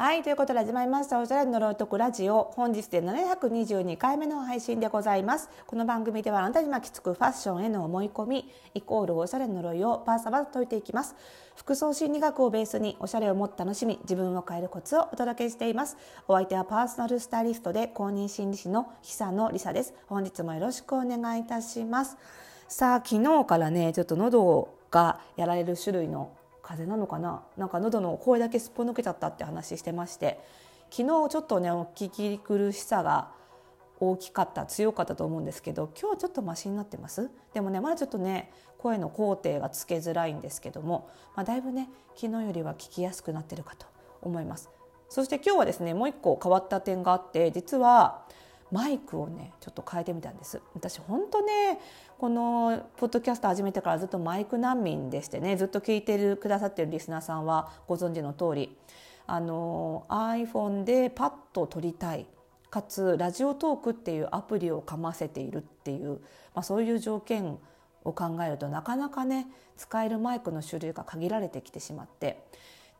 はいということで始まりました。おしゃれの呪いとくラジオ。本日で722回目の配信でございます。この番組ではあなたに巻きつくファッションへの思い込みイコールおしゃれの呪いをパーサバと解いていきます。服装心理学をベースにおしゃれをもっと楽しみ自分を変えるコツをお届けしています。お相手はパーソナルスタイリストで公認心理師の久野里沙です。本日もよろしくお願いいたします。さあ昨日からねちょっと喉がやられる種類の風邪なのかな？なんか喉の声だけすっぽ抜けちゃったって話してまして昨日ちょっとねお聞き苦しさが大きかった強かったと思うんですけど今日はちょっとマシになってます？でもねまだちょっとね声の工程がつけづらいんですけども、まあ、だいぶね昨日よりは聞きやすくなってるかと思います。そして今日はですねもう一個変わった点があって実はマイクをねちょっと変えてみたんです。私本当ねこのポッドキャスト始めてからずっとマイク難民でしてねずっと聞いてるくださってるリスナーさんはご存知の通りあの iPhone でパッと撮りたいかつラジオトークっていうアプリをかませているっていう、まあ、そういう条件を考えるとなかなかね使えるマイクの種類が限られてきてしまって。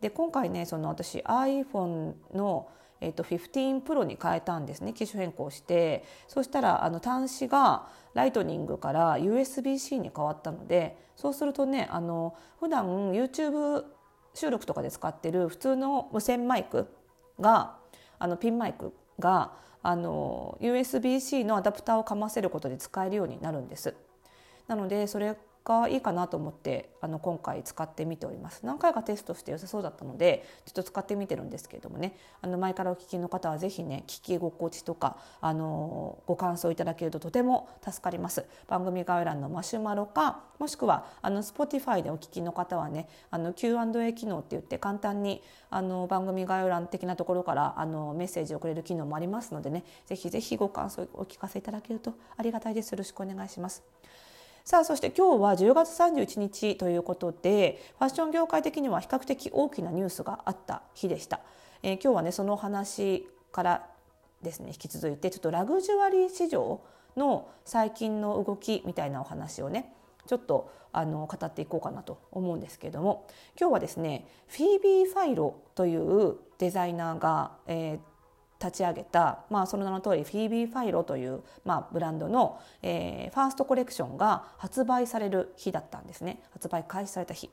で今回ねその私 iPhone のえーと、15 Pro に変えたんですね機種変更してそしたらあの端子がライトニングから USB-C に変わったのでそうするとねあの普段 YouTube 収録とかで使ってる普通の無線マイクがあのピンマイクがあの USB-C のアダプターをかませることで使えるようになるんです。なのでそれがいいかなと思ってあの今回使ってみております。何回かテストして良さそうだったのでちょっと使ってみてるんですけれどもね。あの前からお聞きの方は是非ね聞き心地とかあのご感想いただけるととても助かります。番組概要欄のマシュマロかもしくはあの Spotify でお聞きの方はねあの Q&A 機能って言って簡単にあの番組概要欄的なところからあのメッセージをくれる機能もありますのでね。是非是非ご感想お聞かせいただけるとありがたいです。よろしくお願いします。さあそして今日は10月31日ということでファッション業界的には比較的大きなニュースがあった日でした。えー、今日はねその話からですね引き続いてちょっとラグジュアリー市場の最近の動きみたいなお話をねちょっとあの語っていこうかなと思うんですけれども今日はですねフィービー・ファイロというデザイナーが、えー、立ち上げた、まあ、その名の通りフィービー・ファイロという、まあ、ブランドの、えー、ファーストコレクションが発売される日だったんですね発売開始された日。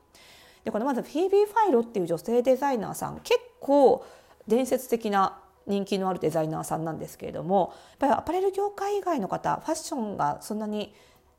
でこのまずフィービー・ファイロっていう女性デザイナーさん結構伝説的な人気のあるデザイナーさんなんですけれどもやっぱりアパレル業界以外の方ファッションがそんなに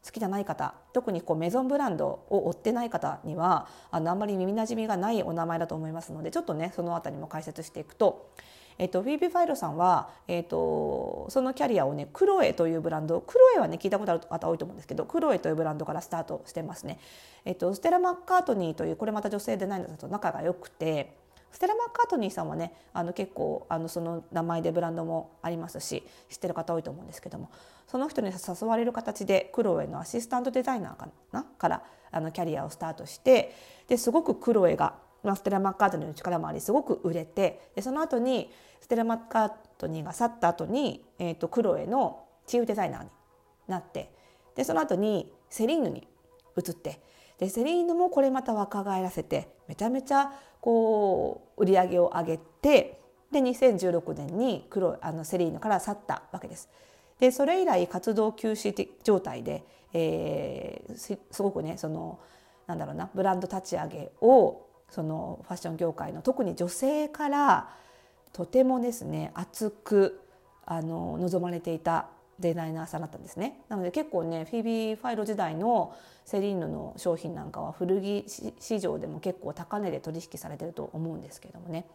好きじゃない方特にこうメゾンブランドを追ってない方にはあのあんまり耳なじみがないお名前だと思いますのでちょっとねその辺りも解説していくとえっと、フィービー・ファイロさんは、えっと、そのキャリアをねクロエというブランドクロエはね聞いたことある方多いと思うんですけどクロエというブランドからスタートしてますね。えっと、ステラ・マッカートニーというこれまた女性デザイナーと仲が良くてステラ・マッカートニーさんはねあの結構あのその名前でブランドもありますし知ってる方多いと思うんですけどもその人に誘われる形でクロエのアシスタントデザイナーかな？からあのキャリアをスタートしてですごくクロエがまあ、ステラ・マッカートニーの力もありすごく売れてでその後にステラ・マッカートニーが去った後に、えーと、クロエのチーフデザイナーになってでその後にセリーヌに移ってでセリーヌもこれまた若返らせてめちゃめちゃこう売り上げを上げてで2016年にクロあのセリーヌから去ったわけです。でそれ以来活動休止状態で、えー、すごくねそのなんだろうなブランド立ち上げをそのファッション業界の特に女性からとてもですね熱くあの望まれていたデザイナーさんだったんですねなので結構ねフィービー・ファイロ時代のセリーヌの商品なんかは古着市場でも結構高値で取引されてると思うんですけどもね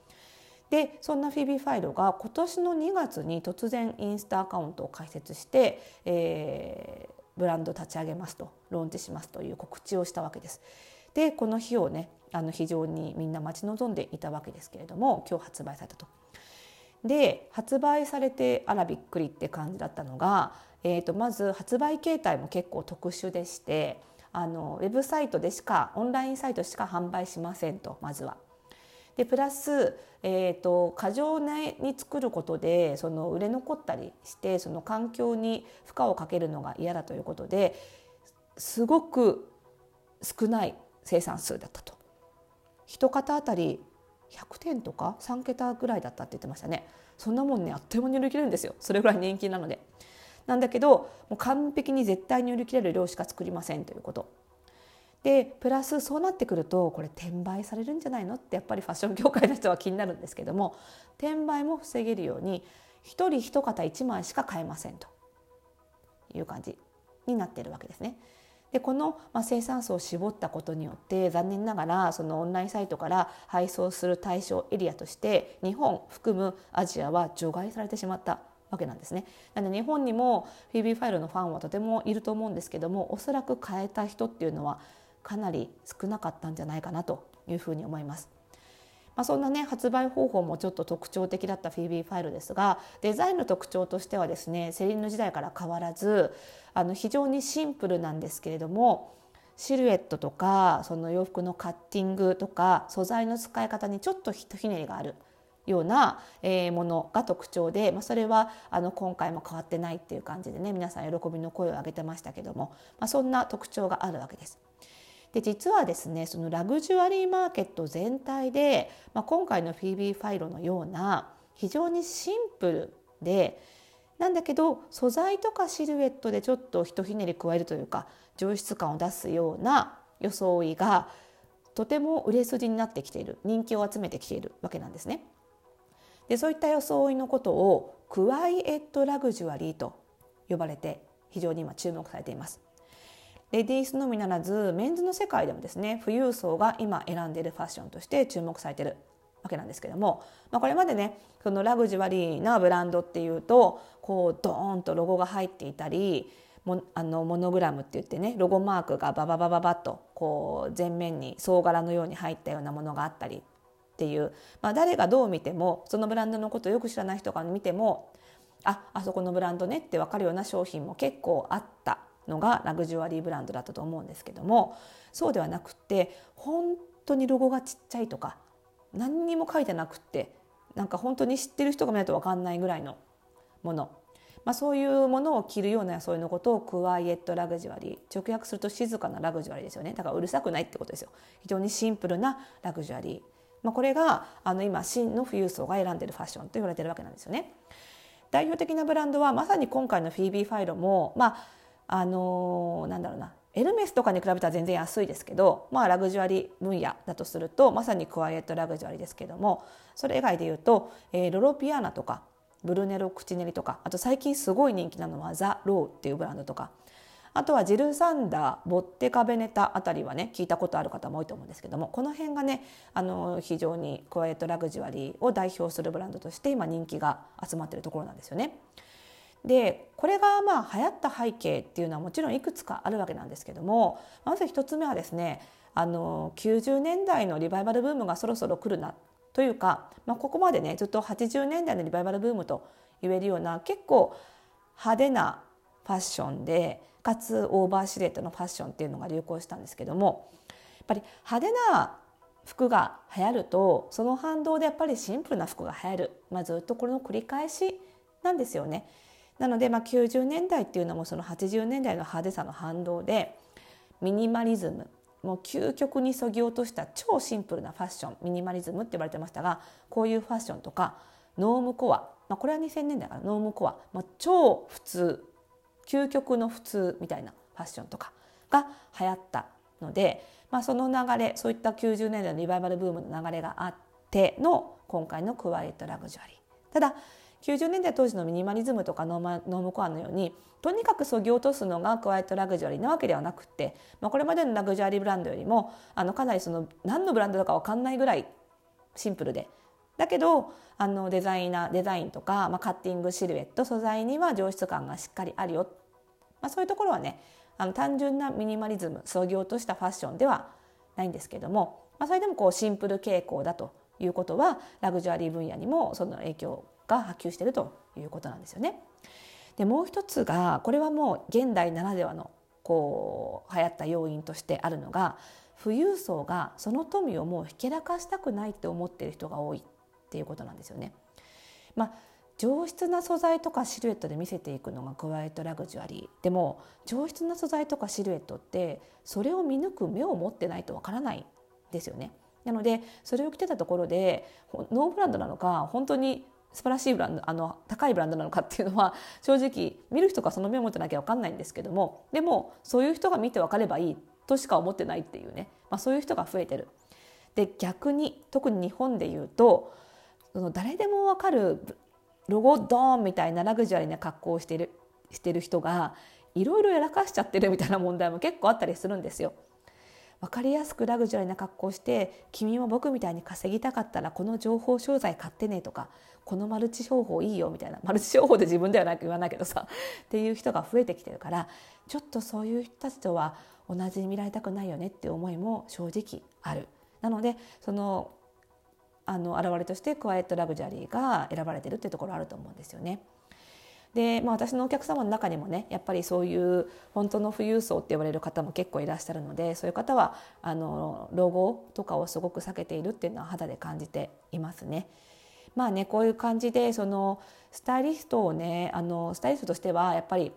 でそんなフィービー・ファイロが今年の2月に突然インスタアカウントを開設して、えー、ブランド立ち上げますとローンチしますという告知をしたわけです。でこの日をねあの非常にみんな待ち望んでいたわけですけれども今日発売されたと。で発売されてあらびっくりって感じだったのが、えー、とまず発売形態も結構特殊でしてあのウェブサイトでしかオンラインサイトしか販売しませんとまずは。でプラス、えーと、過剰に作ることでその売れ残ったりしてその環境に負荷をかけるのが嫌だということですごく少ない生産数だったと。一方あたり100点とか3桁ぐらいだったって言ってましたねそんなもんねあっという間に売り切れるんですよそれぐらい人気なのでなんだけどもう完璧に絶対に売り切れる量しか作りませんということでプラスそうなってくるとこれ転売されるんじゃないのってやっぱりファッション業界の人は気になるんですけども転売も防げるように1人1型1枚しか買えませんという感じになってるわけですね。でこの、まあ、生産層を絞ったことによって残念ながらそのオンラインサイトから配送する対象エリアとして日本含むアジアは除外されてしまったわけなんですね。なので日本にもフィービーファイルのファンはとてもいると思うんですけどもおそらく変えた人っていうのはかなり少なかったんじゃないかなというふうに思います。まあ、そんなね発売方法もちょっと特徴的だったフィービーファイルですがデザインの特徴としてはですねセリーヌ時代から変わらずあの非常にシンプルなんですけれどもシルエットとかその洋服のカッティングとか素材の使い方にちょっとひとひねりがあるようなものが特徴で、まあ、それはあの今回も変わってないっていう感じでね皆さん喜びの声を上げてましたけども、まあ、そんな特徴があるわけです。で実はですねそのラグジュアリーマーケット全体で、まあ、今回のフィービー・ファイロのような非常にシンプルでなんだけど素材とかシルエットでちょっとひとひねり加えるというか上質感を出すような装いがとても売れ筋になってきている人気を集めてきているわけなんですね。でそういった装いのことをクワイエットラグジュアリーと呼ばれて非常に今注目されています。レディースのみならずメンズの世界でもですね富裕層が今選んでいるファッションとして注目されてるわけなんですけども、まあ、これまでねそのラグジュアリーなブランドっていうとこうドーンとロゴが入っていたりもあのモノグラムって言ってねロゴマークがバババババッとこう前面に総柄のように入ったようなものがあったりっていう、まあ、誰がどう見てもそのブランドのことをよく知らない人が見てもああそこのブランドねって分かるような商品も結構あった。のがラグジュアリーブランドだったと思うんですけどもそうではなくて本当にロゴがちっちゃいとか何にも書いてなくってなんか本当に知ってる人が見ないと分かんないぐらいのもの、まあ、そういうものを着るようなそういのことをクワイエットラグジュアリー直訳すると静かなラグジュアリーですよね。だからうるさくないってことですよ。非常にシンプルなラグジュアリー、まあ、これがあの今真の富裕層が選んでるファッションと言われてるわけなんですよね。代表的なブランドはまさに今回のフィービー・ファイロもまああの、なんだろうなエルメスとかに比べたら全然安いですけど、まあ、ラグジュアリー分野だとするとまさにクワイエットラグジュアリーですけどもそれ以外で言うと、えー、ロロピアナとかブルネロ・クチネリとかあと最近すごい人気なのはザ・ローっていうブランドとかあとはジル・サンダーボッテカ・ベネタあたりはね聞いたことある方も多いと思うんですけどもこの辺がねあの非常にクワイエットラグジュアリーを代表するブランドとして今人気が集まっているところなんですよね。でこれがまあ流行った背景っていうのはもちろんいくつかあるわけなんですけどもまず一つ目はですねあの90年代のリバイバルブームがそろそろ来るなというか、まあ、ここまでねずっと80年代のリバイバルブームと言えるような結構派手なファッションでかつオーバーシルエットのファッションっていうのが流行したんですけどもやっぱり派手な服が流行るとその反動でやっぱりシンプルな服が流行る、まあ、ずっとこれの繰り返しなんですよね。なので、まあ、90年代っていうのもその80年代の派手さの反動でミニマリズムもう究極にそぎ落とした超シンプルなファッションミニマリズムって言われてましたがこういうファッションとかノームコア、まあ、これは2000年代からノームコア、まあ、超普通究極の普通みたいなファッションとかが流行ったので、まあ、その流れそういった90年代のリバイバルブームの流れがあっての今回のクワイエットラグジュアリー。ただ90年代当時のミニマリズムとかノーマノームコアのようにとにかくそぎ落とすのがクワイエットラグジュアリーなわけではなくて、まあ、これまでのラグジュアリーブランドよりもあのかなりその何のブランドだか分かんないぐらいシンプルで。だけどあのデザイナーデザインとか、まあ、カッティングシルエット素材には上質感がしっかりあるよ、まあ、そういうところはねあの単純なミニマリズムそぎ落としたファッションではないんですけども、まあ、それでもこうシンプル傾向だということはラグジュアリー分野にもその影響が波及しているということなんですよね。でもう一つがこれはもう現代ならではのこう流行った要因としてあるのが富裕層がその富をもうひけらかしたくないって思っている人が多いっていうことなんですよね。まあ上質な素材とかシルエットで見せていくのがクワイエットラグジュアリーでも上質な素材とかシルエットってそれを見抜く目を持ってないとわからないですよね。なのでそれを着てたところでノーブランドなのか本当に素晴らしいブランドあの高いブランドなのかっていうのは正直見る人がその目を持ってなきゃ分かんないんですけどもでもそういう人が見て分かればいいとしか思ってないっていうね、まあ、そういう人が増えてる。で逆に特に日本で言うとその誰でも分かるロゴドーンみたいなラグジュアリーな格好をしてるしてる人がいろいろやらかしちゃってるみたいな問題も結構あったりするんですよ。分かりやすくラグジュアリーな格好をして君も僕みたいに稼ぎたかったらこの情報商材買ってねとかこのマルチ商法いいよみたいなマルチ商法で自分ではなく言わないけどさっていう人が増えてきてるからちょっとそういう人たちとは同じに見られたくないよねっていう思いも正直ある。なのでそのあの現れとしてクワイエットラグジュアリーが選ばれてるっていうところあると思うんですよね。で、まあ、私のお客様の中にもねやっぱりそういう本当の富裕層って言われる方も結構いらっしゃるのでそういう方はあの老後とかをすごく避けているっていうのは肌で感じていますね。まあねこういう感じでそのスタイリストをねあのスタイリストとしてはやっぱり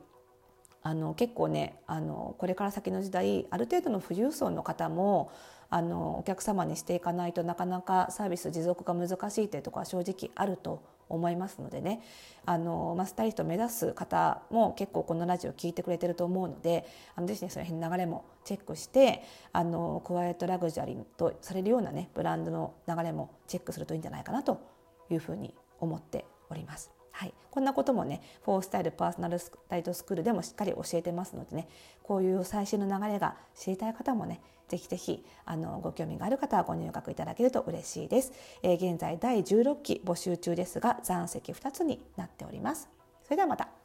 あの結構ねあのこれから先の時代ある程度の富裕層の方もあのお客様にしていかないとなかなかサービス持続が難しいというところは正直あると思いますのでねあの、まあ、スタイリストを目指す方も結構このラジオ聞いてくれてると思うのであのぜひねその辺の流れもチェックしてあのクワイエットラグジュアリーとされるようなねブランドの流れもチェックするといいんじゃないかなというふうに思っております。はい、こんなこともねフォースタイルパーソナルスタイトスクールでもしっかり教えてますのでねこういう最新の流れが知りたい方もねぜひぜひあのご興味がある方はご入学いただけると嬉しいです、えー、現在第16期募集中ですが残席2つになっております。それではまた。